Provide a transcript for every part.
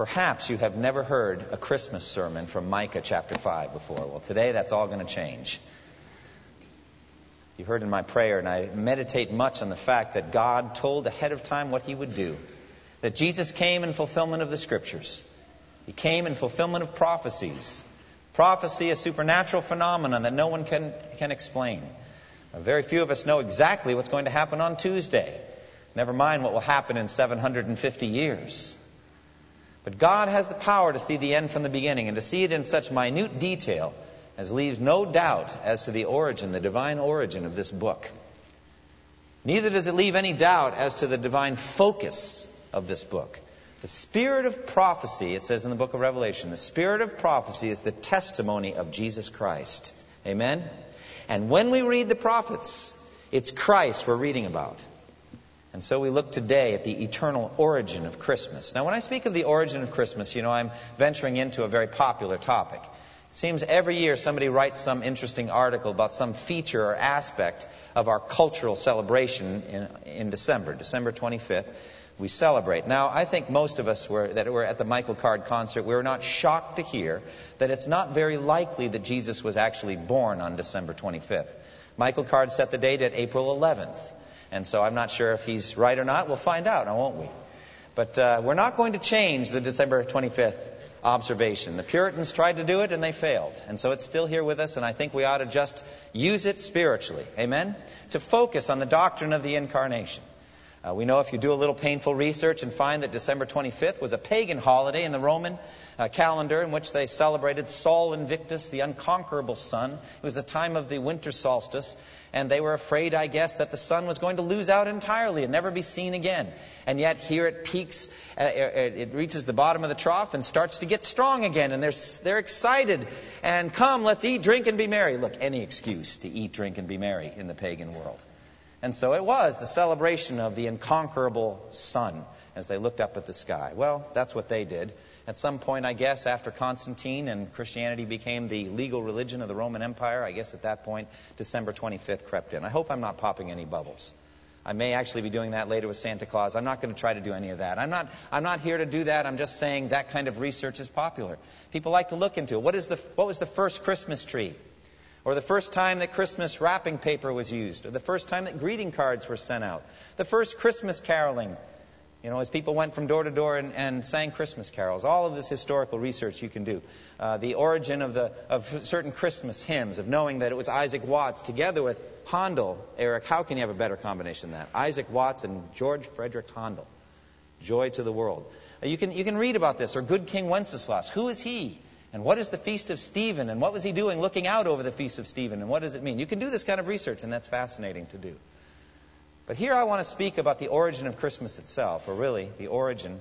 Perhaps you have never heard a Christmas sermon from Micah chapter 5 before. Well, today that's all going to change. You heard in my prayer, and I meditate much on the fact that God told ahead of time what he would do. That Jesus came in fulfillment of the scriptures. He came in fulfillment of prophecies. Prophecy, a supernatural phenomenon that no one can, can explain. Very few of us know exactly what's going to happen on Tuesday. Never mind what will happen in 750 years. But God has the power to see the end from the beginning and to see it in such minute detail as leaves no doubt as to the origin, the divine origin of this book. Neither does it leave any doubt as to the divine focus of this book. The spirit of prophecy, it says in the book of Revelation, the spirit of prophecy is the testimony of Jesus Christ. Amen? And when we read the prophets, it's Christ we're reading about. And so we look today at the eternal origin of Christmas. Now, when I speak of the origin of Christmas, you know, I'm venturing into a very popular topic. It seems every year somebody writes some interesting article about some feature or aspect of our cultural celebration in, in December, December 25th. We celebrate. Now, I think most of us were, that were at the Michael Card concert, we were not shocked to hear that it's not very likely that Jesus was actually born on December 25th. Michael Card set the date at April 11th. And so I'm not sure if he's right or not. We'll find out, now won't we? But uh, we're not going to change the December 25th observation. The Puritans tried to do it and they failed. And so it's still here with us, and I think we ought to just use it spiritually. Amen? To focus on the doctrine of the incarnation. Uh, we know if you do a little painful research and find that December 25th was a pagan holiday in the Roman uh, calendar in which they celebrated Sol Invictus, the unconquerable sun. It was the time of the winter solstice, and they were afraid, I guess, that the sun was going to lose out entirely and never be seen again. And yet here it peaks, uh, it reaches the bottom of the trough and starts to get strong again, and they're, they're excited. And come, let's eat, drink, and be merry. Look, any excuse to eat, drink, and be merry in the pagan world. And so it was the celebration of the unconquerable sun as they looked up at the sky. Well, that's what they did. At some point, I guess, after Constantine and Christianity became the legal religion of the Roman Empire, I guess at that point, December 25th crept in. I hope I'm not popping any bubbles. I may actually be doing that later with Santa Claus. I'm not going to try to do any of that. I'm not, I'm not here to do that. I'm just saying that kind of research is popular. People like to look into it. What, is the, what was the first Christmas tree? or the first time that Christmas wrapping paper was used, or the first time that greeting cards were sent out, the first Christmas caroling, you know, as people went from door to door and, and sang Christmas carols. All of this historical research you can do. Uh, the origin of, the, of certain Christmas hymns, of knowing that it was Isaac Watts together with Handel. Eric, how can you have a better combination than that? Isaac Watts and George Frederick Handel. Joy to the world. Uh, you, can, you can read about this, or Good King Wenceslas. Who is he? And what is the Feast of Stephen? And what was he doing looking out over the Feast of Stephen? And what does it mean? You can do this kind of research, and that's fascinating to do. But here I want to speak about the origin of Christmas itself, or really the origin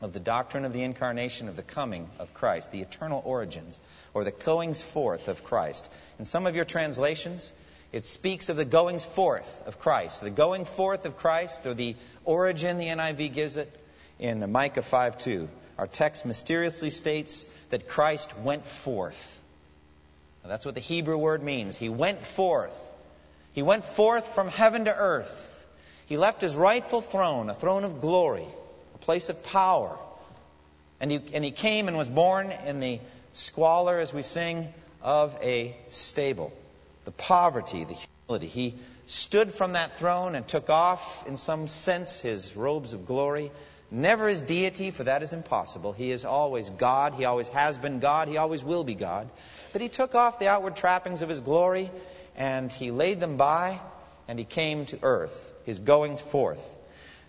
of the doctrine of the incarnation of the coming of Christ, the eternal origins, or the goings forth of Christ. In some of your translations, it speaks of the goings forth of Christ. The going forth of Christ, or the origin, the NIV gives it in Micah 5 2. Our text mysteriously states that Christ went forth. Now, that's what the Hebrew word means. He went forth. He went forth from heaven to earth. He left his rightful throne, a throne of glory, a place of power. And he, and he came and was born in the squalor, as we sing, of a stable. The poverty, the humility. He stood from that throne and took off, in some sense, his robes of glory Never his deity, for that is impossible. He is always God. He always has been God. He always will be God. But he took off the outward trappings of his glory and he laid them by and he came to earth, his goings forth.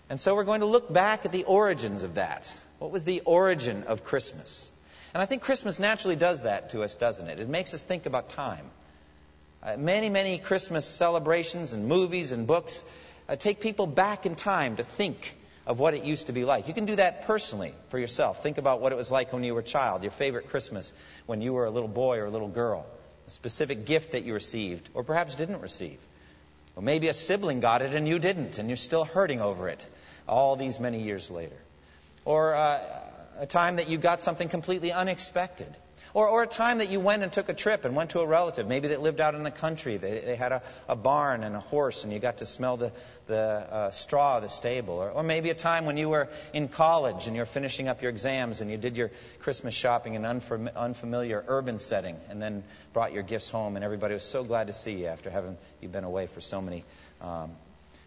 And so we're going to look back at the origins of that. What was the origin of Christmas? And I think Christmas naturally does that to us, doesn't it? It makes us think about time. Uh, many, many Christmas celebrations and movies and books uh, take people back in time to think of what it used to be like. You can do that personally for yourself. Think about what it was like when you were a child, your favorite Christmas when you were a little boy or a little girl. Specific gift that you received or perhaps didn't receive. Or maybe a sibling got it and you didn't, and you're still hurting over it all these many years later. Or uh, a time that you got something completely unexpected. Or, or a time that you went and took a trip and went to a relative, maybe that lived out in the country. They, they had a, a barn and a horse, and you got to smell the, the uh, straw of the stable. Or, or maybe a time when you were in college and you're finishing up your exams and you did your Christmas shopping in an unfam- unfamiliar urban setting and then brought your gifts home, and everybody was so glad to see you after having you been away for so many, um,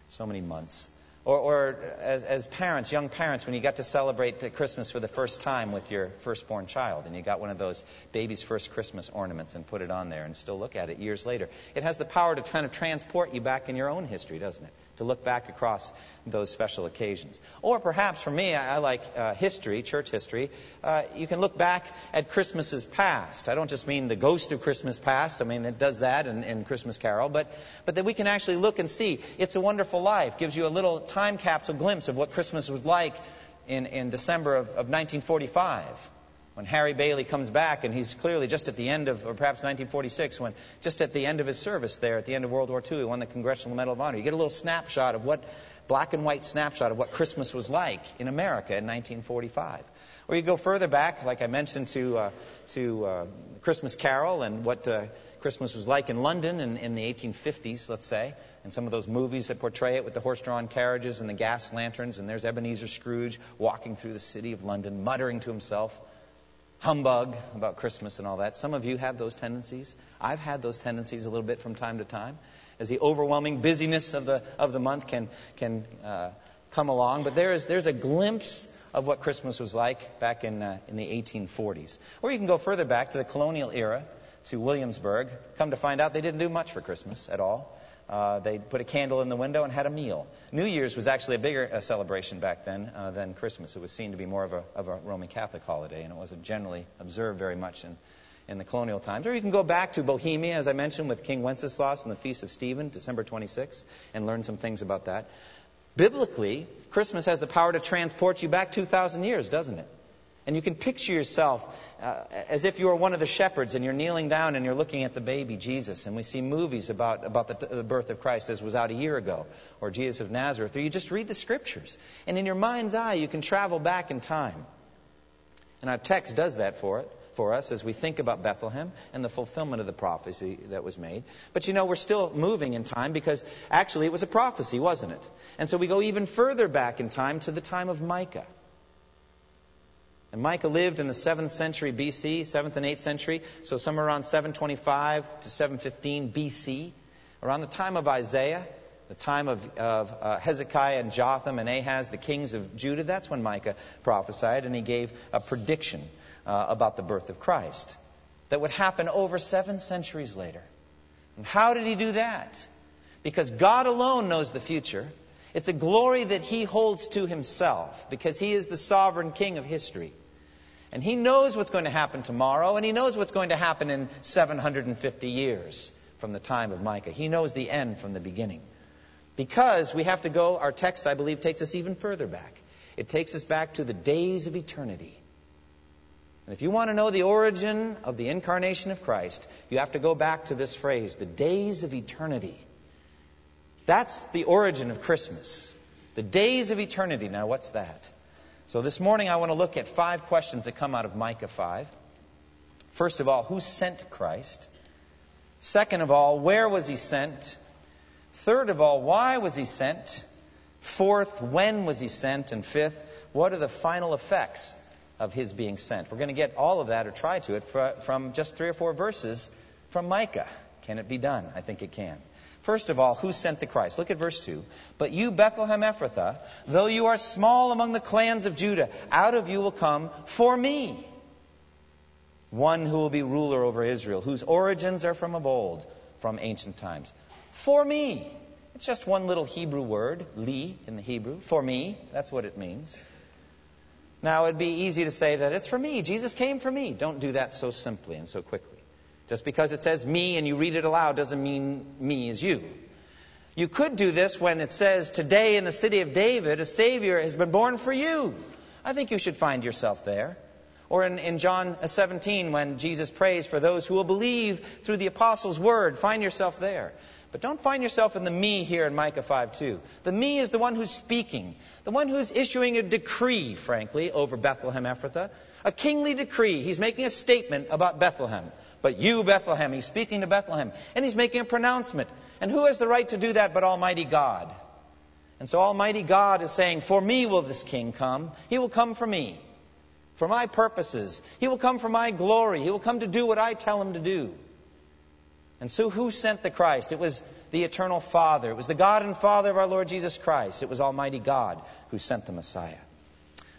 so many months. Or, or as, as, parents, young parents, when you got to celebrate Christmas for the first time with your firstborn child, and you got one of those baby's first Christmas ornaments and put it on there and still look at it years later. It has the power to kind of transport you back in your own history, doesn't it? To look back across those special occasions. Or perhaps for me, I, I like uh, history, church history. Uh, you can look back at Christmases past. I don't just mean the ghost of Christmas past. I mean, it does that in, in Christmas Carol. But, but that we can actually look and see. It's a Wonderful Life gives you a little time capsule glimpse of what Christmas was like in, in December of, of 1945 when Harry Bailey comes back and he's clearly just at the end of, or perhaps 1946, when just at the end of his service there, at the end of World War II, he won the Congressional Medal of Honor. You get a little snapshot of what, black and white snapshot of what Christmas was like in America in 1945. Or you go further back, like I mentioned, to, uh, to uh, Christmas Carol and what uh, Christmas was like in London in, in the 1850s, let's say, and some of those movies that portray it with the horse-drawn carriages and the gas lanterns, and there's Ebenezer Scrooge walking through the city of London, muttering to himself, humbug about Christmas and all that. Some of you have those tendencies. I've had those tendencies a little bit from time to time, as the overwhelming busyness of the of the month can can uh, come along. But there is there's a glimpse of what Christmas was like back in uh, in the 1840s, or you can go further back to the colonial era to Williamsburg. Come to find out, they didn't do much for Christmas at all. Uh, they put a candle in the window and had a meal. New Year's was actually a bigger uh, celebration back then uh, than Christmas. It was seen to be more of a, of a Roman Catholic holiday, and it wasn't generally observed very much in, in the colonial times. Or you can go back to Bohemia, as I mentioned, with King Wenceslas and the Feast of Stephen, December 26th, and learn some things about that. Biblically, Christmas has the power to transport you back 2,000 years, doesn't it? And you can picture yourself uh, as if you were one of the shepherds and you're kneeling down and you're looking at the baby Jesus. And we see movies about, about the, the, birth of Christ as was out a year ago, or Jesus of Nazareth, or you just read the scriptures. And in your mind's eye, you can travel back in time. And our text does that for it. For us, as we think about Bethlehem and the fulfillment of the prophecy that was made. But you know, we're still moving in time because actually it was a prophecy, wasn't it? And so we go even further back in time to the time of Micah. And Micah lived in the 7th century BC, 7th and 8th century, so somewhere around 725 to 715 BC, around the time of Isaiah, the time of, of uh, Hezekiah and Jotham and Ahaz, the kings of Judah. That's when Micah prophesied, and he gave a prediction uh, about the birth of Christ that would happen over seven centuries later. And how did he do that? Because God alone knows the future. It's a glory that he holds to himself because he is the sovereign king of history. And he knows what's going to happen tomorrow, and he knows what's going to happen in 750 years from the time of Micah. He knows the end from the beginning. Because we have to go, our text, I believe, takes us even further back. It takes us back to the days of eternity. And if you want to know the origin of the incarnation of Christ, you have to go back to this phrase, the days of eternity. That's the origin of Christmas. The days of eternity. Now, what's that? So this morning I want to look at five questions that come out of Micah 5. First of all, who sent Christ? Second of all, where was he sent? Third of all, why was he sent? Fourth, when was he sent? And fifth, what are the final effects of his being sent? We're going to get all of that, or try to it, from just three or four verses from Micah. Can it be done? I think it can. First of all, who sent the Christ? Look at verse 2. But you, Bethlehem Ephrathah, though you are small among the clans of Judah, out of you will come for me one who will be ruler over Israel, whose origins are from of old, from ancient times. For me. It's just one little Hebrew word, li in the Hebrew. For me. That's what it means. Now, it'd be easy to say that it's for me. Jesus came for me. Don't do that so simply and so quickly. Just because it says me and you read it aloud doesn't mean me is you. You could do this when it says, Today in the city of David, a Savior has been born for you. I think you should find yourself there. Or in, in John uh, 17, when Jesus prays for those who will believe through the apostles' word, find yourself there. But don't find yourself in the me here in Micah 5 2. The me is the one who's speaking, the one who's issuing a decree, frankly, over Bethlehem Ephrathah. A kingly decree. He's making a statement about Bethlehem. But you, Bethlehem, he's speaking to Bethlehem. And he's making a pronouncement. And who has the right to do that but Almighty God? And so Almighty God is saying, For me will this king come. He will come for me, for my purposes. He will come for my glory. He will come to do what I tell him to do. And so who sent the Christ? It was the eternal Father. It was the God and Father of our Lord Jesus Christ. It was Almighty God who sent the Messiah.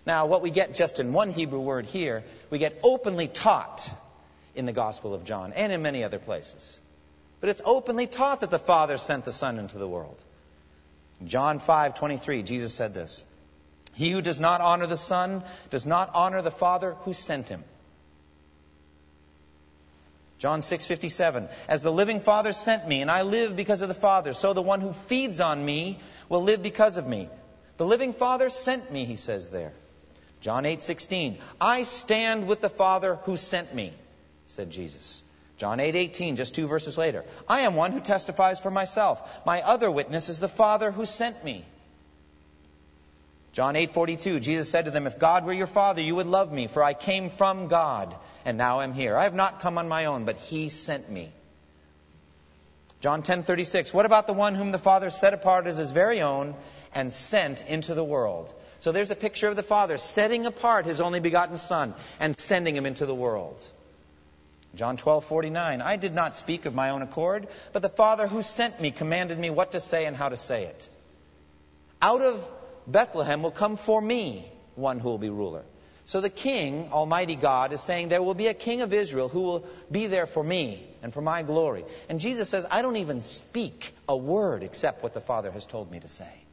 Now, what we get just in one Hebrew word here, we get openly taught in the Gospel of John and in many other places. But it's openly taught that the Father sent the Son into the world. John 5:23 Jesus said this. He who does not honor the Son does not honor the Father who sent him. John 6:57 As the living Father sent me and I live because of the Father so the one who feeds on me will live because of me. The living Father sent me he says there. John 8:16 I stand with the Father who sent me said Jesus. John 8:18 just two verses later I am one who testifies for myself. My other witness is the Father who sent me. John 8:42 Jesus said to them if God were your father you would love me for I came from God and now am here. I have not come on my own but he sent me. John 10:36 What about the one whom the Father set apart as his very own and sent into the world? So there's a picture of the Father setting apart his only begotten son and sending him into the world. John 12:49 I did not speak of my own accord but the Father who sent me commanded me what to say and how to say it. Out of Bethlehem will come for me one who will be ruler. So the king, Almighty God, is saying there will be a king of Israel who will be there for me and for my glory. And Jesus says, I don't even speak a word except what the Father has told me to say.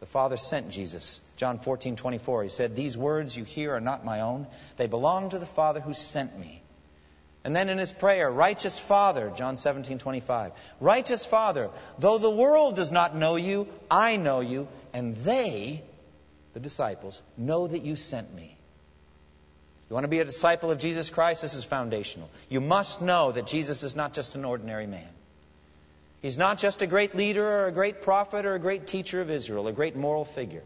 The Father sent Jesus. John 14, 24, he said, These words you hear are not my own. They belong to the Father who sent me. And then in his prayer, righteous Father, John 17, 25. Righteous Father, though the world does not know you, I know you, and they, the disciples, know that you sent me. You want to be a disciple of Jesus Christ? This is foundational. You must know that Jesus is not just an ordinary man. He's not just a great leader or a great prophet or a great teacher of Israel, a great moral figure.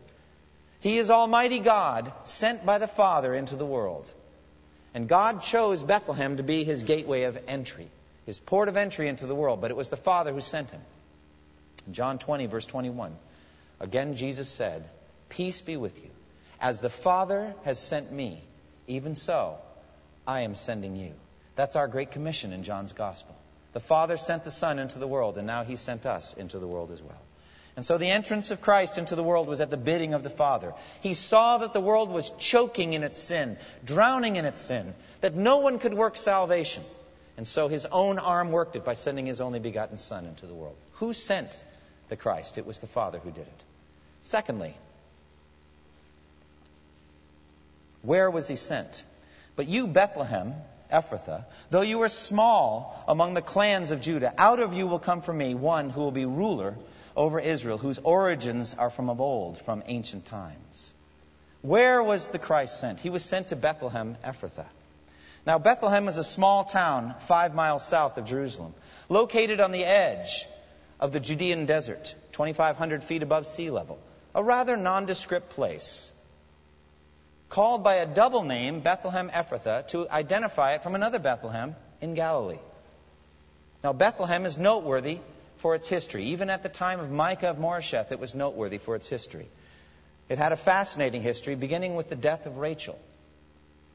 He is Almighty God, sent by the Father into the world. And God chose Bethlehem to be his gateway of entry, his port of entry into the world, but it was the Father who sent him. In John 20, verse 21, again Jesus said, Peace be with you. As the Father has sent me, even so I am sending you. That's our great commission in John's Gospel. The Father sent the Son into the world, and now he sent us into the world as well. And so the entrance of Christ into the world was at the bidding of the Father. He saw that the world was choking in its sin, drowning in its sin, that no one could work salvation. And so his own arm worked it by sending his only begotten Son into the world. Who sent the Christ? It was the Father who did it. Secondly, where was he sent? But you, Bethlehem, Ephrathah, though you are small among the clans of Judah, out of you will come for me one who will be ruler over Israel, whose origins are from of old, from ancient times. Where was the Christ sent? He was sent to Bethlehem, Ephrathah. Now, Bethlehem is a small town five miles south of Jerusalem, located on the edge of the Judean desert, 2,500 feet above sea level, a rather nondescript place, called by a double name, Bethlehem Ephrathah, to identify it from another Bethlehem in Galilee. Now, Bethlehem is noteworthy for its history. Even at the time of Micah of Moresheth, it was noteworthy for its history. It had a fascinating history, beginning with the death of Rachel.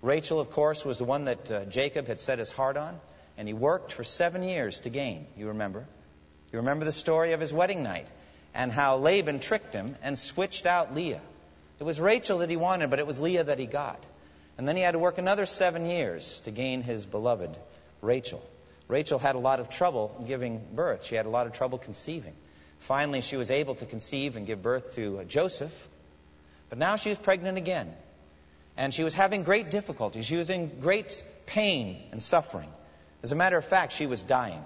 Rachel, of course, was the one that uh, Jacob had set his heart on, and he worked for seven years to gain. You remember? You remember the story of his wedding night and how Laban tricked him and switched out Leah. It was Rachel that he wanted, but it was Leah that he got. And then he had to work another seven years to gain his beloved Rachel. Rachel had a lot of trouble giving birth. She had a lot of trouble conceiving. Finally, she was able to conceive and give birth to uh, Joseph. But now she was pregnant again. And she was having great difficulty. She was in great pain and suffering. As a matter of fact, she was dying.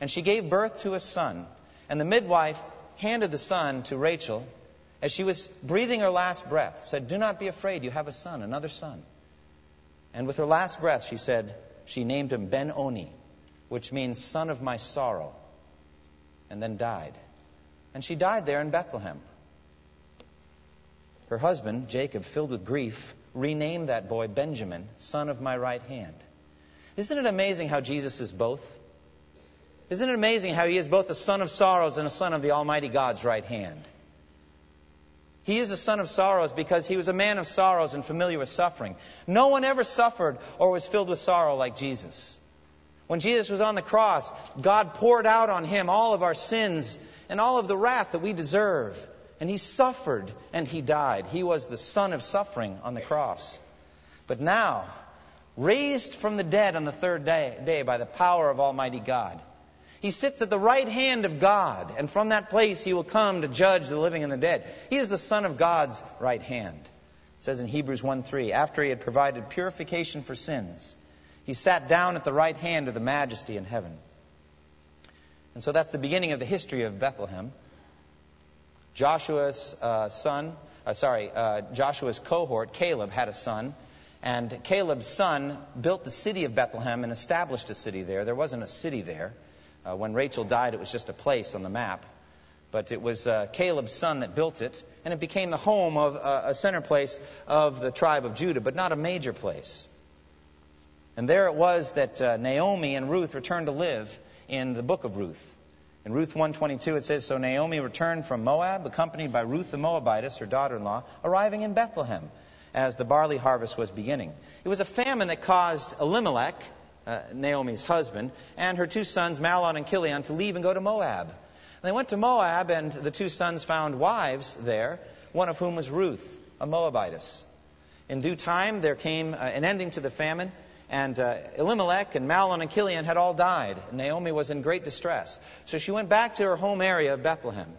And she gave birth to a son. And the midwife handed the son to Rachel as she was breathing her last breath, said, Do not be afraid, you have a son, another son. And with her last breath, she said, she named him Ben Oni, which means son of my sorrow, and then died. And she died there in Bethlehem. Her husband, Jacob, filled with grief, renamed that boy Benjamin, son of my right hand. Isn't it amazing how Jesus is both? Isn't it amazing how he is both a son of sorrows and a son of the Almighty God's right hand? He is a son of sorrows because he was a man of sorrows and familiar with suffering. No one ever suffered or was filled with sorrow like Jesus. When Jesus was on the cross, God poured out on him all of our sins and all of the wrath that we deserve. And he suffered and he died. He was the son of suffering on the cross. But now, raised from the dead on the third day, day by the power of Almighty God, he sits at the right hand of God, and from that place he will come to judge the living and the dead. He is the Son of God's right hand. It says in Hebrews 1:3, after he had provided purification for sins, he sat down at the right hand of the majesty in heaven. And so that's the beginning of the history of Bethlehem. Joshua's uh, son, uh, sorry, uh, Joshua's cohort, Caleb, had a son. And Caleb's son built the city of Bethlehem and established a city there. There wasn't a city there. Uh, when Rachel died, it was just a place on the map. But it was uh, Caleb's son that built it, and it became the home of uh, a center place of the tribe of Judah, but not a major place. And there it was that uh, Naomi and Ruth returned to live in the book of Ruth. In Ruth 122 it says, So Naomi returned from Moab, accompanied by Ruth the Moabitess, her daughter-in-law, arriving in Bethlehem as the barley harvest was beginning. It was a famine that caused Elimelech, uh, Naomi's husband, and her two sons, Mahlon and Chilion, to leave and go to Moab. And they went to Moab, and the two sons found wives there, one of whom was Ruth, a Moabitess. In due time, there came uh, an ending to the famine, and uh, Elimelech and Mahlon and Chilion had all died. Naomi was in great distress. So she went back to her home area of Bethlehem,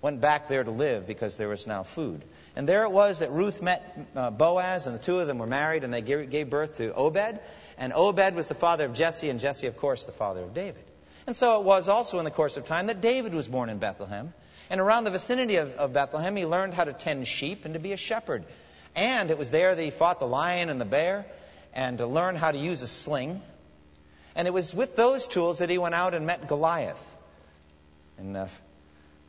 went back there to live because there was now food. And there it was that Ruth met uh, Boaz, and the two of them were married, and they gave birth to Obed. And Obed was the father of Jesse, and Jesse, of course, the father of David. And so it was also in the course of time that David was born in Bethlehem. And around the vicinity of, of Bethlehem, he learned how to tend sheep and to be a shepherd. And it was there that he fought the lion and the bear and to learn how to use a sling. And it was with those tools that he went out and met Goliath. In uh,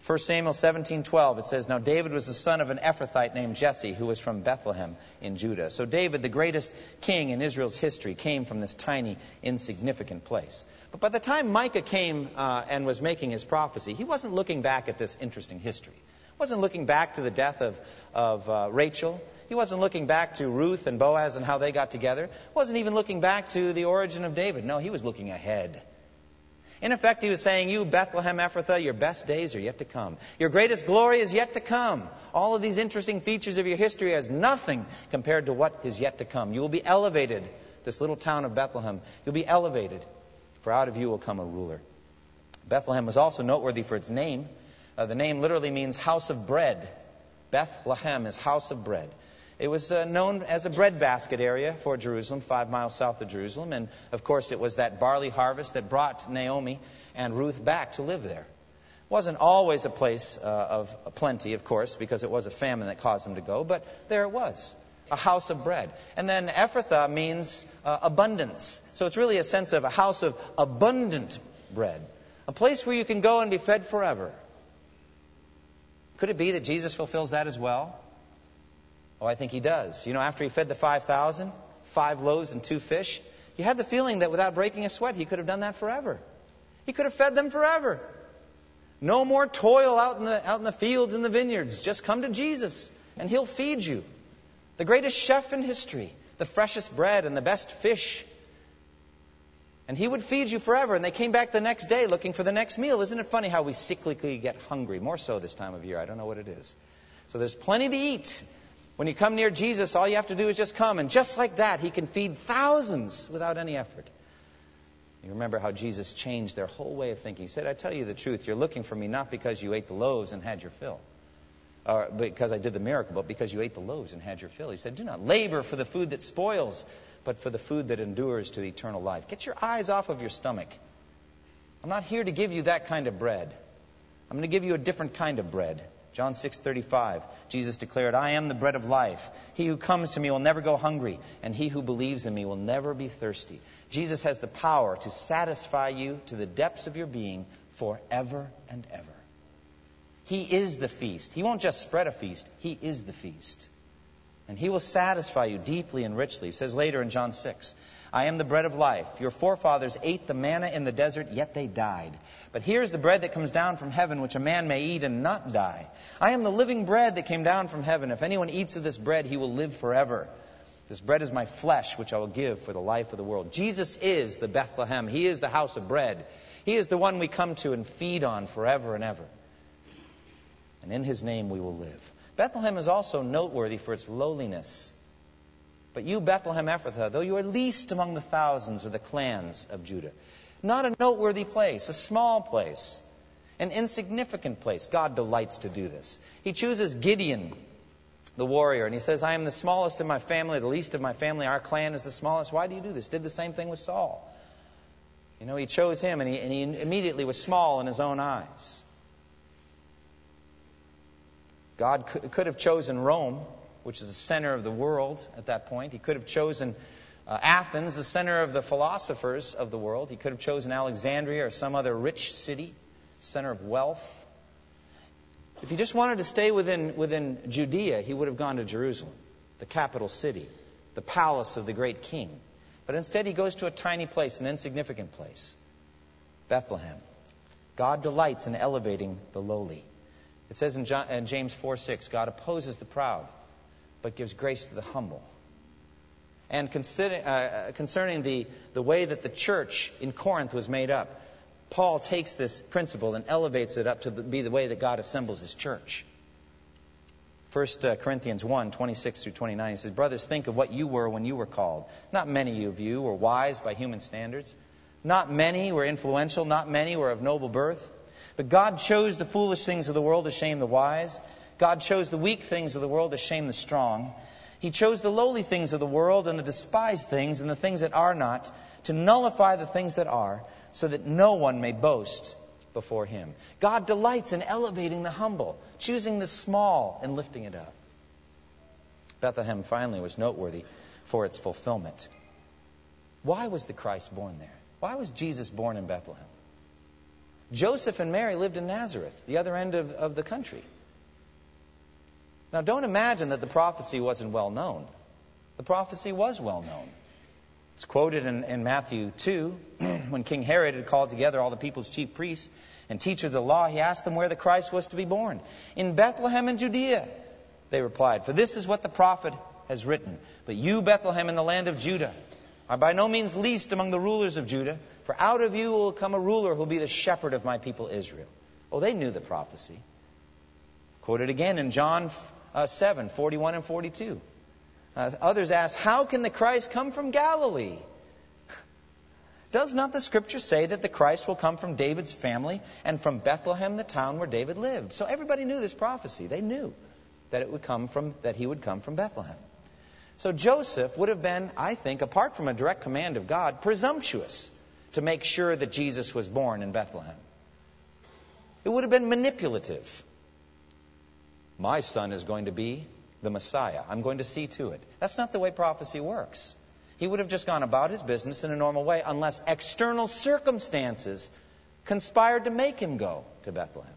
1 Samuel 17:12 it says now David was the son of an Ephrathite named Jesse who was from Bethlehem in Judah. So David the greatest king in Israel's history came from this tiny insignificant place. But by the time Micah came uh, and was making his prophecy, he wasn't looking back at this interesting history. He wasn't looking back to the death of, of uh, Rachel. He wasn't looking back to Ruth and Boaz and how they got together. He wasn't even looking back to the origin of David. No, he was looking ahead. In effect, he was saying, You, Bethlehem Ephrathah, your best days are yet to come. Your greatest glory is yet to come. All of these interesting features of your history has nothing compared to what is yet to come. You will be elevated, this little town of Bethlehem. You'll be elevated, for out of you will come a ruler. Bethlehem was also noteworthy for its name. Uh, the name literally means house of bread. Bethlehem is house of bread. It was uh, known as a breadbasket area for Jerusalem, five miles south of Jerusalem. And of course, it was that barley harvest that brought Naomi and Ruth back to live there. It wasn't always a place uh, of plenty, of course, because it was a famine that caused them to go, but there it was. A house of bread. And then Ephrathah means uh, abundance. So it's really a sense of a house of abundant bread. A place where you can go and be fed forever. Could it be that Jesus fulfills that as well? Oh, I think he does. You know, after he fed the 5,000, five loaves and two fish, you had the feeling that without breaking a sweat, he could have done that forever. He could have fed them forever. No more toil out in the, out in the fields and the vineyards. Just come to Jesus, and he'll feed you. The greatest chef in history, the freshest bread and the best fish. And he would feed you forever. And they came back the next day looking for the next meal. Isn't it funny how we cyclically get hungry? More so this time of year. I don't know what it is. So there's plenty to eat. When you come near Jesus, all you have to do is just come. And just like that, he can feed thousands without any effort. You remember how Jesus changed their whole way of thinking. He said, I tell you the truth, you're looking for me not because you ate the loaves and had your fill, or because I did the miracle, but because you ate the loaves and had your fill. He said, Do not labor for the food that spoils, but for the food that endures to eternal life. Get your eyes off of your stomach. I'm not here to give you that kind of bread. I'm going to give you a different kind of bread. John 6:35, Jesus declared, "I am the bread of life. He who comes to me will never go hungry, and he who believes in me will never be thirsty." Jesus has the power to satisfy you to the depths of your being forever and ever. He is the feast. He won't just spread a feast, he is the feast. And he will satisfy you deeply and richly. He says later in John 6, I am the bread of life. Your forefathers ate the manna in the desert, yet they died. But here's the bread that comes down from heaven, which a man may eat and not die. I am the living bread that came down from heaven. If anyone eats of this bread, he will live forever. This bread is my flesh, which I will give for the life of the world. Jesus is the Bethlehem. He is the house of bread. He is the one we come to and feed on forever and ever. And in his name we will live. Bethlehem is also noteworthy for its lowliness. But you, Bethlehem Ephrathah, though you are least among the thousands or the clans of Judah, not a noteworthy place, a small place, an insignificant place. God delights to do this. He chooses Gideon, the warrior, and he says, I am the smallest in my family, the least of my family. Our clan is the smallest. Why do you do this? Did the same thing with Saul. You know, he chose him, and he, and he immediately was small in his own eyes. God could have chosen Rome which is the center of the world at that point. He could have chosen uh, Athens, the center of the philosophers of the world. He could have chosen Alexandria or some other rich city, center of wealth. If he just wanted to stay within, within Judea, he would have gone to Jerusalem, the capital city, the palace of the great king. But instead, he goes to a tiny place, an insignificant place Bethlehem. God delights in elevating the lowly. It says in, John, in James 4 6, God opposes the proud but gives grace to the humble. And consider, uh, uh, concerning the, the way that the church in Corinth was made up, Paul takes this principle and elevates it up to the, be the way that God assembles his church. 1 uh, Corinthians 1, 26 through 29, he says, Brothers, think of what you were when you were called. Not many of you were wise by human standards. Not many were influential. Not many were of noble birth. But God chose the foolish things of the world to shame the wise. God chose the weak things of the world to shame the strong. He chose the lowly things of the world and the despised things and the things that are not to nullify the things that are, so that no one may boast before him. God delights in elevating the humble, choosing the small and lifting it up. Bethlehem finally was noteworthy for its fulfillment. Why was the Christ born there? Why was Jesus born in Bethlehem? Joseph and Mary lived in Nazareth, the other end of, of the country. Now, don't imagine that the prophecy wasn't well known. The prophecy was well known. It's quoted in, in Matthew 2 when King Herod had called together all the people's chief priests and teachers of the law. He asked them where the Christ was to be born. In Bethlehem in Judea, they replied, For this is what the prophet has written. But you, Bethlehem, in the land of Judah, are by no means least among the rulers of Judah, for out of you will come a ruler who will be the shepherd of my people Israel. Oh, they knew the prophecy. Quoted again in John uh, 7, 41 and 42. Uh, others ask, How can the Christ come from Galilee? Does not the scripture say that the Christ will come from David's family and from Bethlehem, the town where David lived? So everybody knew this prophecy. They knew that it would come from that he would come from Bethlehem. So Joseph would have been, I think, apart from a direct command of God, presumptuous to make sure that Jesus was born in Bethlehem. It would have been manipulative my son is going to be the Messiah. I'm going to see to it. That's not the way prophecy works. He would have just gone about his business in a normal way unless external circumstances conspired to make him go to Bethlehem.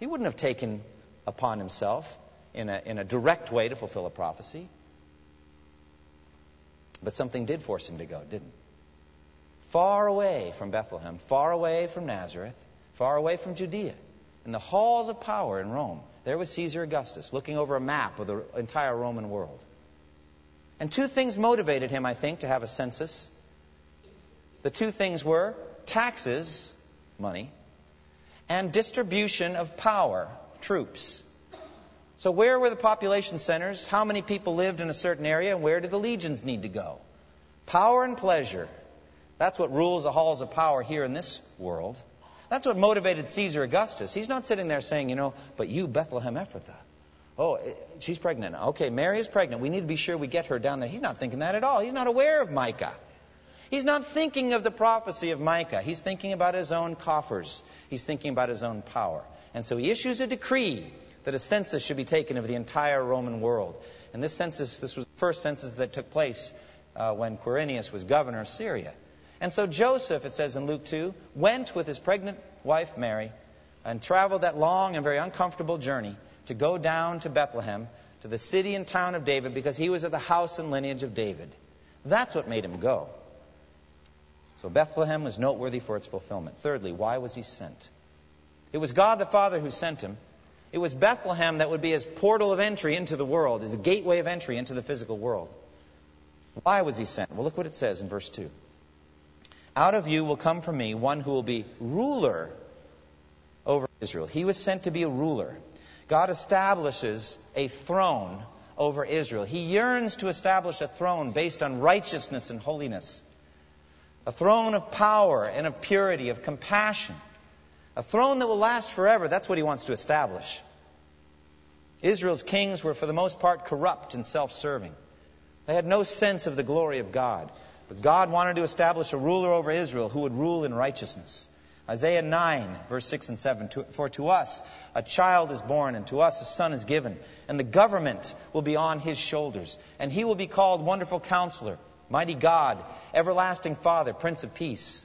He wouldn't have taken upon himself in a, in a direct way to fulfill a prophecy. But something did force him to go, didn't it? Far away from Bethlehem, far away from Nazareth, far away from Judea, in the halls of power in Rome, there was Caesar Augustus looking over a map of the entire Roman world. And two things motivated him, I think, to have a census. The two things were taxes, money, and distribution of power, troops. So, where were the population centers? How many people lived in a certain area? And where did the legions need to go? Power and pleasure. That's what rules the halls of power here in this world. That's what motivated Caesar Augustus. He's not sitting there saying, you know, but you, Bethlehem Ephrathah. Oh, eh, she's pregnant. Okay, Mary is pregnant. We need to be sure we get her down there. He's not thinking that at all. He's not aware of Micah. He's not thinking of the prophecy of Micah. He's thinking about his own coffers. He's thinking about his own power. And so he issues a decree that a census should be taken of the entire Roman world. And this census, this was the first census that took place uh, when Quirinius was governor of Syria. And so Joseph, it says in Luke 2, went with his pregnant wife Mary and traveled that long and very uncomfortable journey to go down to Bethlehem, to the city and town of David, because he was of the house and lineage of David. That's what made him go. So Bethlehem was noteworthy for its fulfillment. Thirdly, why was he sent? It was God the Father who sent him. It was Bethlehem that would be his portal of entry into the world, his gateway of entry into the physical world. Why was he sent? Well, look what it says in verse 2. Out of you will come from me one who will be ruler over Israel. He was sent to be a ruler. God establishes a throne over Israel. He yearns to establish a throne based on righteousness and holiness a throne of power and of purity, of compassion, a throne that will last forever. That's what he wants to establish. Israel's kings were, for the most part, corrupt and self serving. They had no sense of the glory of God. But God wanted to establish a ruler over Israel who would rule in righteousness. Isaiah 9, verse 6 and 7. For to us a child is born, and to us a son is given, and the government will be on his shoulders, and he will be called Wonderful Counselor Mighty God, everlasting Father, Prince of Peace.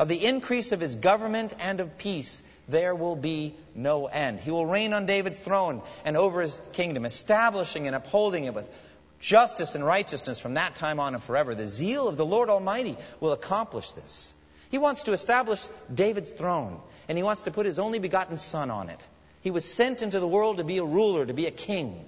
Of the increase of his government and of peace, there will be no end. He will reign on David's throne and over his kingdom, establishing and upholding it with justice and righteousness from that time on and forever. The zeal of the Lord Almighty will accomplish this. He wants to establish David's throne, and he wants to put his only begotten Son on it. He was sent into the world to be a ruler, to be a king.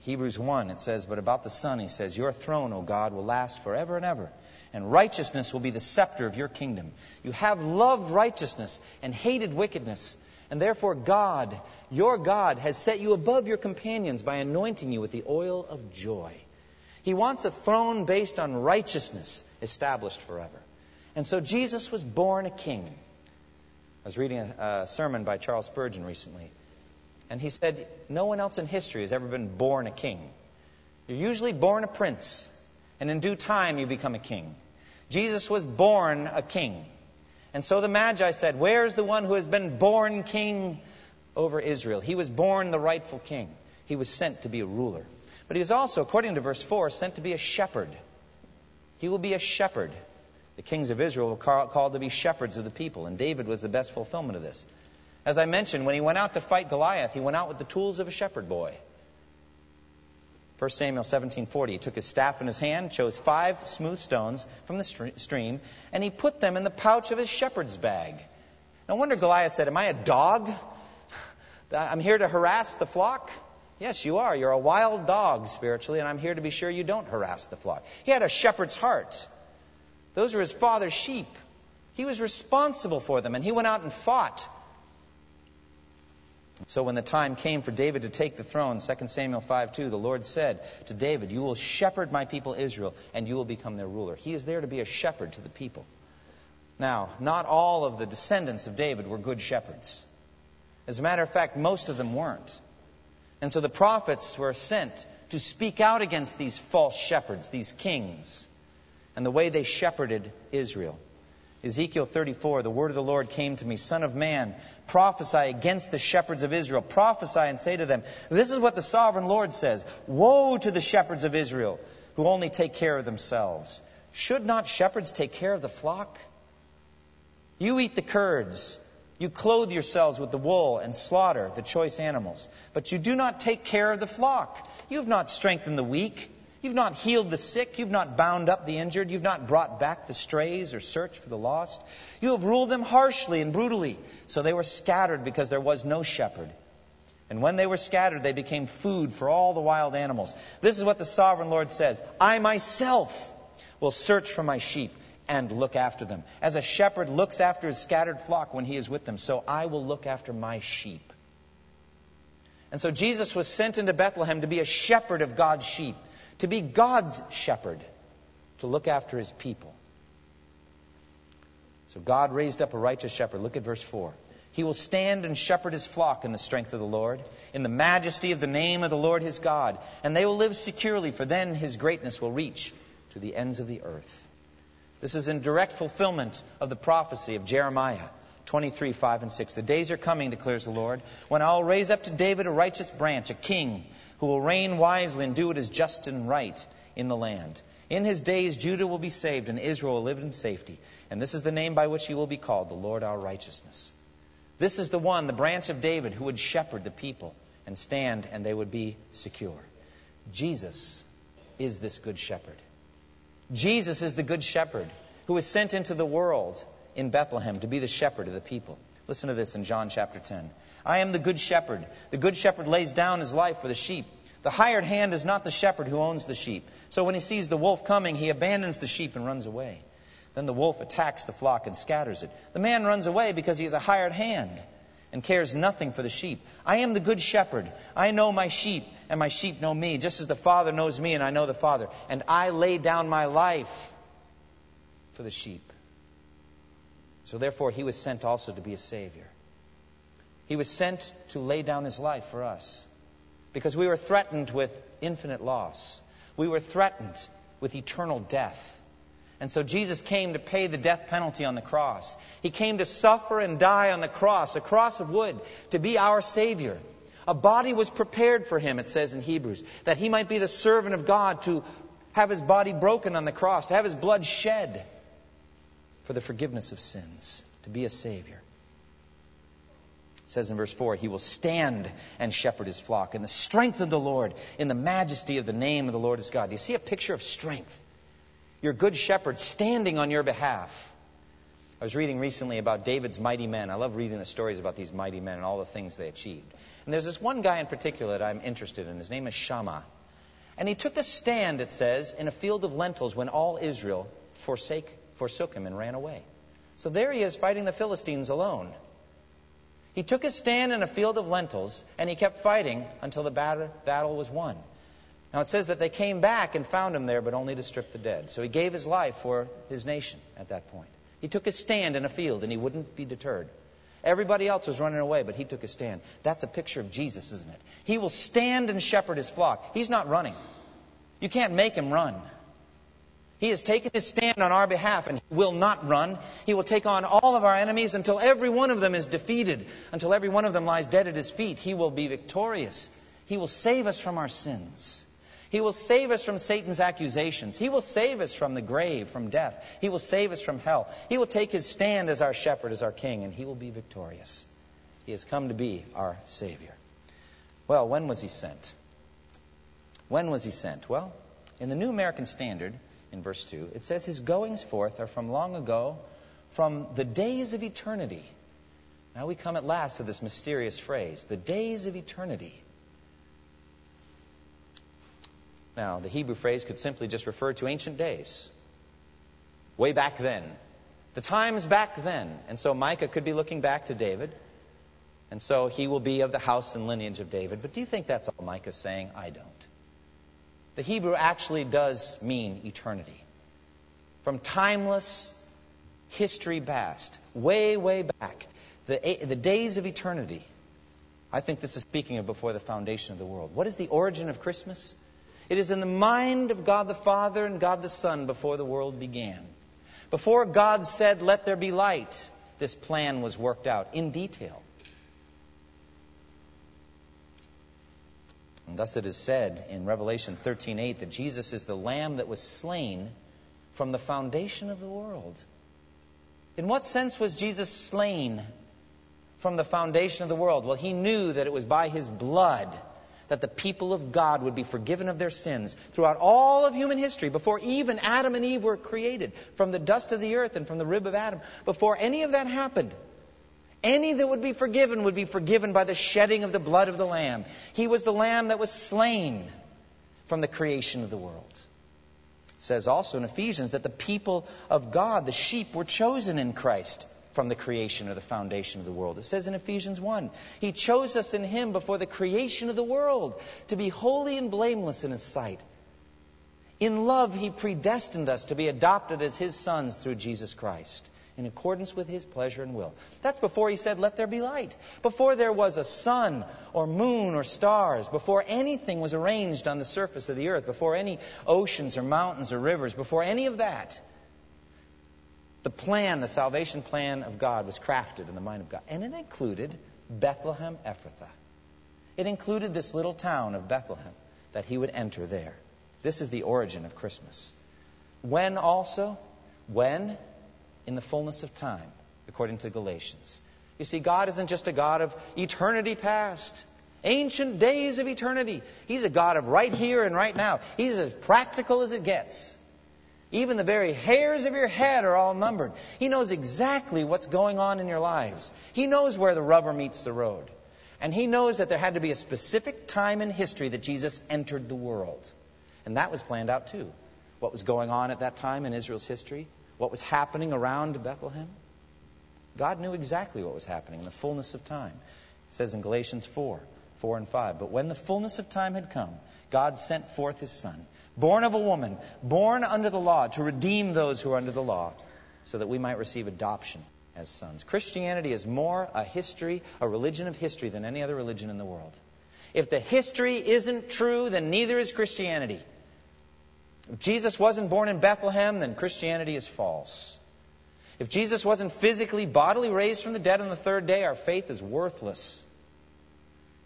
Hebrews 1, it says, But about the Son, he says, Your throne, O God, will last forever and ever, and righteousness will be the scepter of your kingdom. You have loved righteousness and hated wickedness, and therefore God, your God, has set you above your companions by anointing you with the oil of joy. He wants a throne based on righteousness established forever. And so Jesus was born a king. I was reading a, a sermon by Charles Spurgeon recently. And he said, No one else in history has ever been born a king. You're usually born a prince, and in due time you become a king. Jesus was born a king. And so the Magi said, Where's the one who has been born king over Israel? He was born the rightful king. He was sent to be a ruler. But he was also, according to verse 4, sent to be a shepherd. He will be a shepherd. The kings of Israel were called to be shepherds of the people, and David was the best fulfillment of this. As I mentioned, when he went out to fight Goliath, he went out with the tools of a shepherd boy. 1 Samuel 17:40 he took his staff in his hand, chose five smooth stones from the stream, and he put them in the pouch of his shepherd's bag. No wonder Goliath said, "Am I a dog? I'm here to harass the flock?" Yes, you are. You're a wild dog spiritually, and I'm here to be sure you don't harass the flock. He had a shepherd's heart. Those were his father's sheep. He was responsible for them, and he went out and fought. So when the time came for David to take the throne, 2 Samuel 5 2, the Lord said to David, You will shepherd my people Israel, and you will become their ruler. He is there to be a shepherd to the people. Now, not all of the descendants of David were good shepherds. As a matter of fact, most of them weren't. And so the prophets were sent to speak out against these false shepherds, these kings, and the way they shepherded Israel. Ezekiel 34, the word of the Lord came to me, Son of man, prophesy against the shepherds of Israel. Prophesy and say to them, This is what the sovereign Lord says Woe to the shepherds of Israel who only take care of themselves. Should not shepherds take care of the flock? You eat the curds. You clothe yourselves with the wool and slaughter the choice animals. But you do not take care of the flock. You have not strengthened the weak. You've not healed the sick. You've not bound up the injured. You've not brought back the strays or searched for the lost. You have ruled them harshly and brutally. So they were scattered because there was no shepherd. And when they were scattered, they became food for all the wild animals. This is what the sovereign Lord says I myself will search for my sheep and look after them. As a shepherd looks after his scattered flock when he is with them, so I will look after my sheep. And so Jesus was sent into Bethlehem to be a shepherd of God's sheep to be God's shepherd, to look after his people. So God raised up a righteous shepherd. Look at verse 4. He will stand and shepherd his flock in the strength of the Lord, in the majesty of the name of the Lord his God, and they will live securely, for then his greatness will reach to the ends of the earth. This is in direct fulfillment of the prophecy of Jeremiah 23, 5 and 6. The days are coming, declares the Lord, when I'll raise up to David a righteous branch, a king, who will reign wisely and do what is just and right in the land. In his days, Judah will be saved and Israel will live in safety. And this is the name by which he will be called, the Lord our righteousness. This is the one, the branch of David, who would shepherd the people and stand, and they would be secure. Jesus is this good shepherd. Jesus is the good shepherd who was sent into the world in Bethlehem to be the shepherd of the people. Listen to this in John chapter 10. I am the good shepherd. The good shepherd lays down his life for the sheep. The hired hand is not the shepherd who owns the sheep. So when he sees the wolf coming, he abandons the sheep and runs away. Then the wolf attacks the flock and scatters it. The man runs away because he is a hired hand and cares nothing for the sheep. I am the good shepherd. I know my sheep, and my sheep know me, just as the Father knows me, and I know the Father. And I lay down my life for the sheep. So therefore, he was sent also to be a Savior. He was sent to lay down his life for us because we were threatened with infinite loss. We were threatened with eternal death. And so Jesus came to pay the death penalty on the cross. He came to suffer and die on the cross, a cross of wood, to be our Savior. A body was prepared for him, it says in Hebrews, that he might be the servant of God to have his body broken on the cross, to have his blood shed for the forgiveness of sins, to be a Savior. It says in verse 4 He will stand and shepherd his flock in the strength of the Lord, in the majesty of the name of the Lord his God. Do you see a picture of strength? your good shepherd standing on your behalf. I was reading recently about David's mighty men. I love reading the stories about these mighty men and all the things they achieved. And there's this one guy in particular that I'm interested in. His name is Shammah. And he took a stand, it says, in a field of lentils when all Israel forsake, forsook him and ran away. So there he is fighting the Philistines alone. He took a stand in a field of lentils and he kept fighting until the battle, was won. Now it says that they came back and found him there, but only to strip the dead. So he gave his life for his nation at that point. He took a stand in a field and he wouldn't be deterred. Everybody else was running away, but he took a stand. That's a picture of Jesus, isn't it? He will stand and shepherd his flock. He's not running. You can't make him run. He has taken his stand on our behalf and he will not run. He will take on all of our enemies until every one of them is defeated, until every one of them lies dead at his feet. He will be victorious. He will save us from our sins. He will save us from Satan's accusations. He will save us from the grave, from death. He will save us from hell. He will take his stand as our shepherd, as our king, and he will be victorious. He has come to be our Savior. Well, when was he sent? When was he sent? Well, in the New American Standard, in verse 2, it says, His goings forth are from long ago, from the days of eternity. Now we come at last to this mysterious phrase, the days of eternity. Now, the Hebrew phrase could simply just refer to ancient days, way back then, the times back then. And so Micah could be looking back to David, and so he will be of the house and lineage of David. But do you think that's all Micah's saying? I don't. The Hebrew actually does mean eternity. From timeless history past, way, way back, the, the days of eternity. I think this is speaking of before the foundation of the world. What is the origin of Christmas? It is in the mind of God the Father and God the Son before the world began. Before God said, Let there be light, this plan was worked out in detail. And thus it is said in Revelation 13:8 that Jesus is the lamb that was slain from the foundation of the world. In what sense was Jesus slain from the foundation of the world? Well, he knew that it was by his blood that the people of God would be forgiven of their sins throughout all of human history, before even Adam and Eve were created, from the dust of the earth and from the rib of Adam, before any of that happened. Any that would be forgiven would be forgiven by the shedding of the blood of the Lamb. He was the Lamb that was slain from the creation of the world. It says also in Ephesians that the people of God, the sheep, were chosen in Christ from the creation or the foundation of the world. It says in Ephesians 1 He chose us in Him before the creation of the world to be holy and blameless in His sight. In love, He predestined us to be adopted as His sons through Jesus Christ in accordance with his pleasure and will. That's before he said, Let there be light. Before there was a sun or moon or stars. Before anything was arranged on the surface of the earth. Before any oceans or mountains or rivers. Before any of that. The plan, the salvation plan of God was crafted in the mind of God. And it included Bethlehem Ephrathah. It included this little town of Bethlehem that he would enter there. This is the origin of Christmas. When also? When? In the fullness of time, according to Galatians. You see, God isn't just a God of eternity past, ancient days of eternity. He's a God of right here and right now. He's as practical as it gets. Even the very hairs of your head are all numbered. He knows exactly what's going on in your lives. He knows where the rubber meets the road. And he knows that there had to be a specific time in history that Jesus entered the world. And that was planned out too. What was going on at that time in Israel's history, what was happening around Bethlehem. God knew exactly what was happening in the fullness of time. It says in Galatians 4 4 and 5. But when the fullness of time had come, God sent forth his Son, born of a woman, born under the law, to redeem those who are under the law, so that we might receive adoption as sons. Christianity is more a history, a religion of history, than any other religion in the world. If the history isn't true, then neither is Christianity. If Jesus wasn't born in Bethlehem, then Christianity is false. If Jesus wasn't physically, bodily raised from the dead on the third day, our faith is worthless.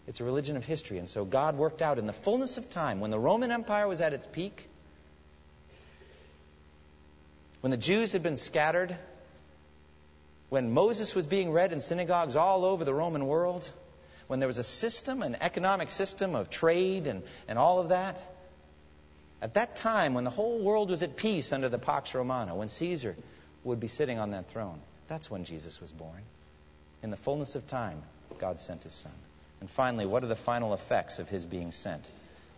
It's a religion of history. And so God worked out in the fullness of time, when the Roman Empire was at its peak, when the Jews had been scattered, when Moses was being read in synagogues all over the Roman world, when there was a system, an economic system of trade and, and all of that, at that time, when the whole world was at peace under the Pax Romana, when Caesar would be sitting on that throne, that's when Jesus was born. In the fullness of time, God sent his Son. And finally, what are the final effects of his being sent?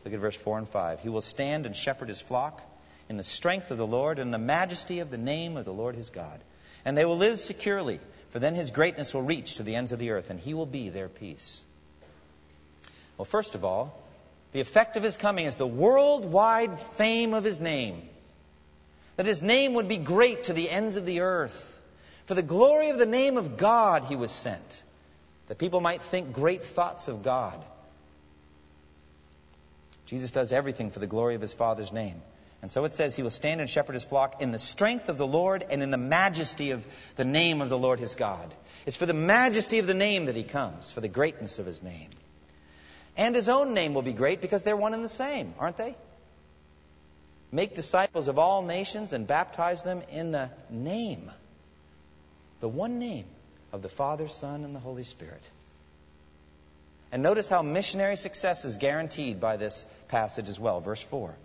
Look at verse 4 and 5. He will stand and shepherd his flock in the strength of the Lord and the majesty of the name of the Lord his God. And they will live securely, for then his greatness will reach to the ends of the earth, and he will be their peace. Well, first of all, the effect of his coming is the worldwide fame of his name. That his name would be great to the ends of the earth. For the glory of the name of God he was sent, that people might think great thoughts of God. Jesus does everything for the glory of his Father's name. And so it says he will stand and shepherd his flock in the strength of the Lord and in the majesty of the name of the Lord his God. It's for the majesty of the name that he comes, for the greatness of his name. And his own name will be great because they're one and the same, aren't they? Make disciples of all nations and baptize them in the name, the one name of the Father, Son, and the Holy Spirit. And notice how missionary success is guaranteed by this passage as well. Verse 4.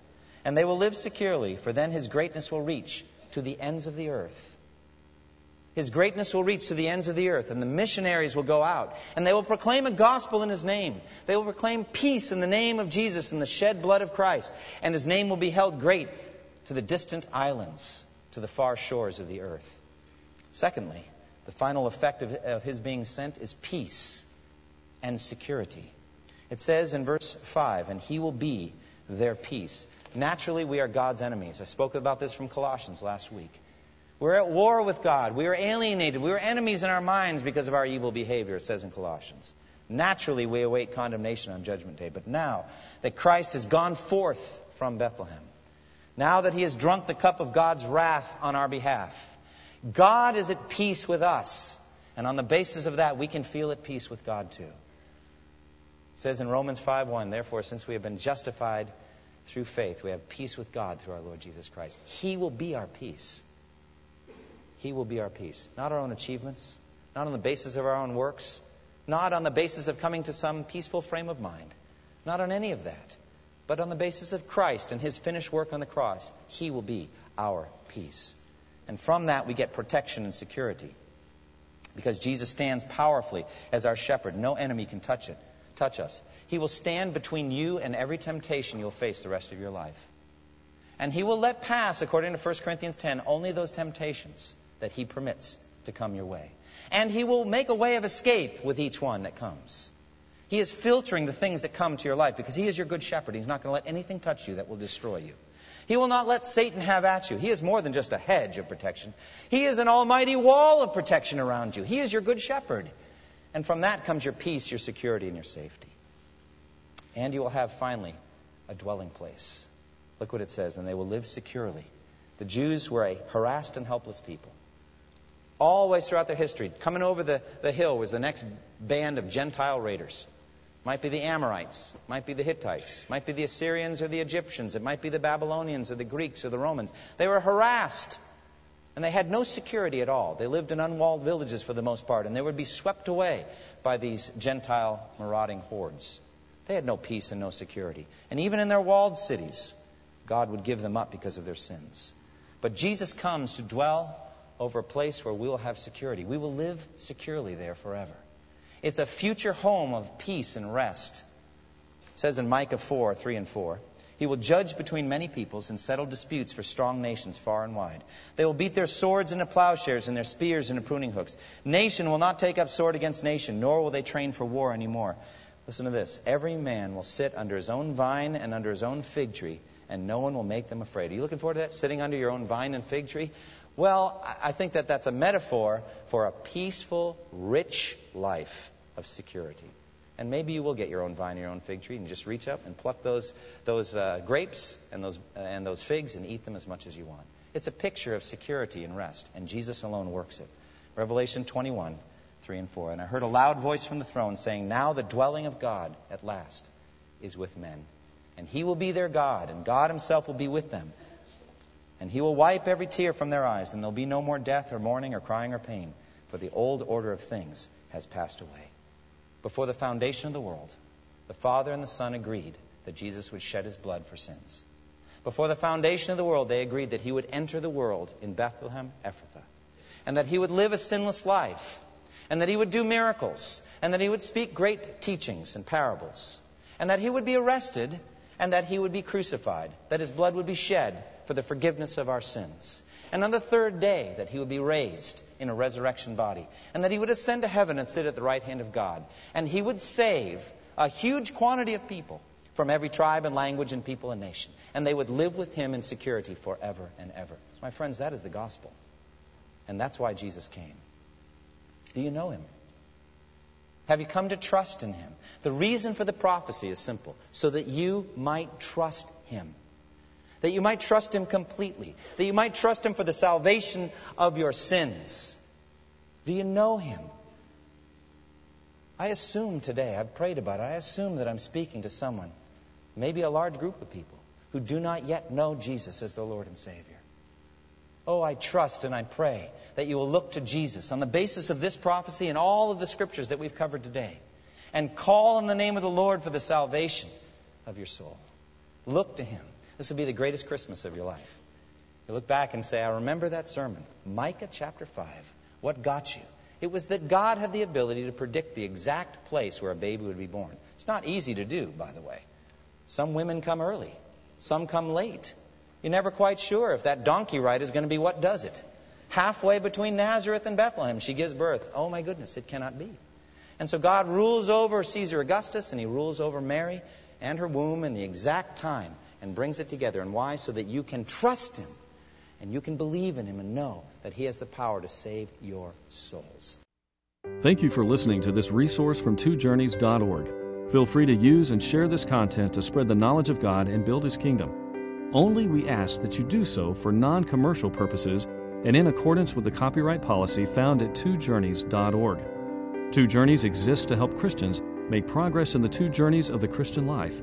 And they will live securely, for then his greatness will reach to the ends of the earth. His greatness will reach to the ends of the earth, and the missionaries will go out, and they will proclaim a gospel in His name. They will proclaim peace in the name of Jesus and the shed blood of Christ, and His name will be held great to the distant islands, to the far shores of the earth. Secondly, the final effect of, of His being sent is peace and security. It says in verse 5, and He will be their peace. Naturally, we are God's enemies. I spoke about this from Colossians last week. We're at war with God. We are alienated. We are enemies in our minds because of our evil behavior, it says in Colossians. Naturally, we await condemnation on Judgment Day. But now that Christ has gone forth from Bethlehem, now that he has drunk the cup of God's wrath on our behalf, God is at peace with us. And on the basis of that, we can feel at peace with God too. It says in Romans 5:1, therefore, since we have been justified through faith, we have peace with God through our Lord Jesus Christ. He will be our peace. He will be our peace. Not our own achievements, not on the basis of our own works, not on the basis of coming to some peaceful frame of mind, not on any of that, but on the basis of Christ and his finished work on the cross. He will be our peace. And from that, we get protection and security. Because Jesus stands powerfully as our shepherd. No enemy can touch it, touch us. He will stand between you and every temptation you'll face the rest of your life. And he will let pass, according to 1 Corinthians 10, only those temptations that He permits to come your way. And He will make a way of escape with each one that comes. He is filtering the things that come to your life because He is your good shepherd. He's not going to let anything touch you that will destroy you. He will not let Satan have at you. He is more than just a hedge of protection. He is an almighty wall of protection around you. He is your good shepherd. And from that comes your peace, your security, and your safety. And you will have, finally, a dwelling place. Look what it says, and they will live securely. The Jews were a harassed and helpless people. Always throughout their history, coming over the, the hill was the next band of Gentile raiders. Might be the Amorites, might be the Hittites, might be the Assyrians or the Egyptians, it might be the Babylonians or the Greeks or the Romans. They were harassed and they had no security at all. They lived in unwalled villages for the most part, and they would be swept away by these Gentile marauding hordes. They had no peace and no security. And even in their walled cities, God would give them up because of their sins. But Jesus comes to dwell over a place where we will have security. We will live securely there forever. It's a future home of peace and rest. It says in Micah 4 3 and 4. He will judge between many peoples and settle disputes for strong nations far and wide. They will beat their swords into plowshares and their spears into pruning hooks. Nation will not take up sword against nation, nor will they train for war anymore. Listen to this. Every man will sit under his own vine and under his own fig tree, and no one will make them afraid. Are you looking forward to that? Sitting under your own vine and fig tree? Well, I think that that's a metaphor for a peaceful, rich life of security. And maybe you will get your own vine, your own fig tree, and just reach up and pluck those, those uh, grapes and those, uh, and those figs and eat them as much as you want. It's a picture of security and rest, and Jesus alone works it. Revelation 21, 3 and 4. And I heard a loud voice from the throne saying, Now the dwelling of God at last is with men. And he will be their God, and God himself will be with them. And he will wipe every tear from their eyes, and there'll be no more death or mourning or crying or pain, for the old order of things has passed away before the foundation of the world, the Father and the Son agreed that Jesus would shed his blood for sins. Before the foundation of the world, they agreed that he would enter the world in Bethlehem, Ephrathah, and that he would live a sinless life, and that he would do miracles, and that he would speak great teachings and parables, and that he would be arrested, and that he would be crucified, that his blood would be shed for the forgiveness of our sins, and on the third day, that he would be raised in a resurrection body. And that he would ascend to heaven and sit at the right hand of God. And he would save a huge quantity of people from every tribe and language and people and nation. And they would live with him in security forever and ever. My friends, that is the gospel. And that's why Jesus came. Do you know him? Have you come to trust in him? The reason for the prophecy is simple so that you might trust him that you might trust Him completely, that you might trust Him for the salvation of your sins. Do you know Him? I assume today, I've prayed about it, I assume that I'm speaking to someone, maybe a large group of people, who do not yet know Jesus as their Lord and Savior. Oh, I trust and I pray that you will look to Jesus on the basis of this prophecy and all of the scriptures that we've covered today and call on the name of the Lord for the salvation of your soul. Look to Him. This will be the greatest Christmas of your life. You look back and say, I remember that sermon, Micah chapter 5. What got you? It was that God had the ability to predict the exact place where a baby would be born. It's not easy to do, by the way. Some women come early, some come late. You're never quite sure if that donkey ride is going to be what does it. Halfway between Nazareth and Bethlehem, she gives birth. Oh my goodness, it cannot be. And so God rules over Caesar Augustus and he rules over Mary and her womb in the exact time and brings it together. And why? So that you can trust Him and you can believe in Him and know that He has the power to save your souls. Thank you for listening to this resource from twojourneys.org. Feel free to use and share this content to spread the knowledge of God and build His kingdom. Only we ask that you do so for non commercial purposes and in accordance with the copyright policy found at twojourneys.org. Two Journeys exists to help Christians make progress in the two journeys of the Christian life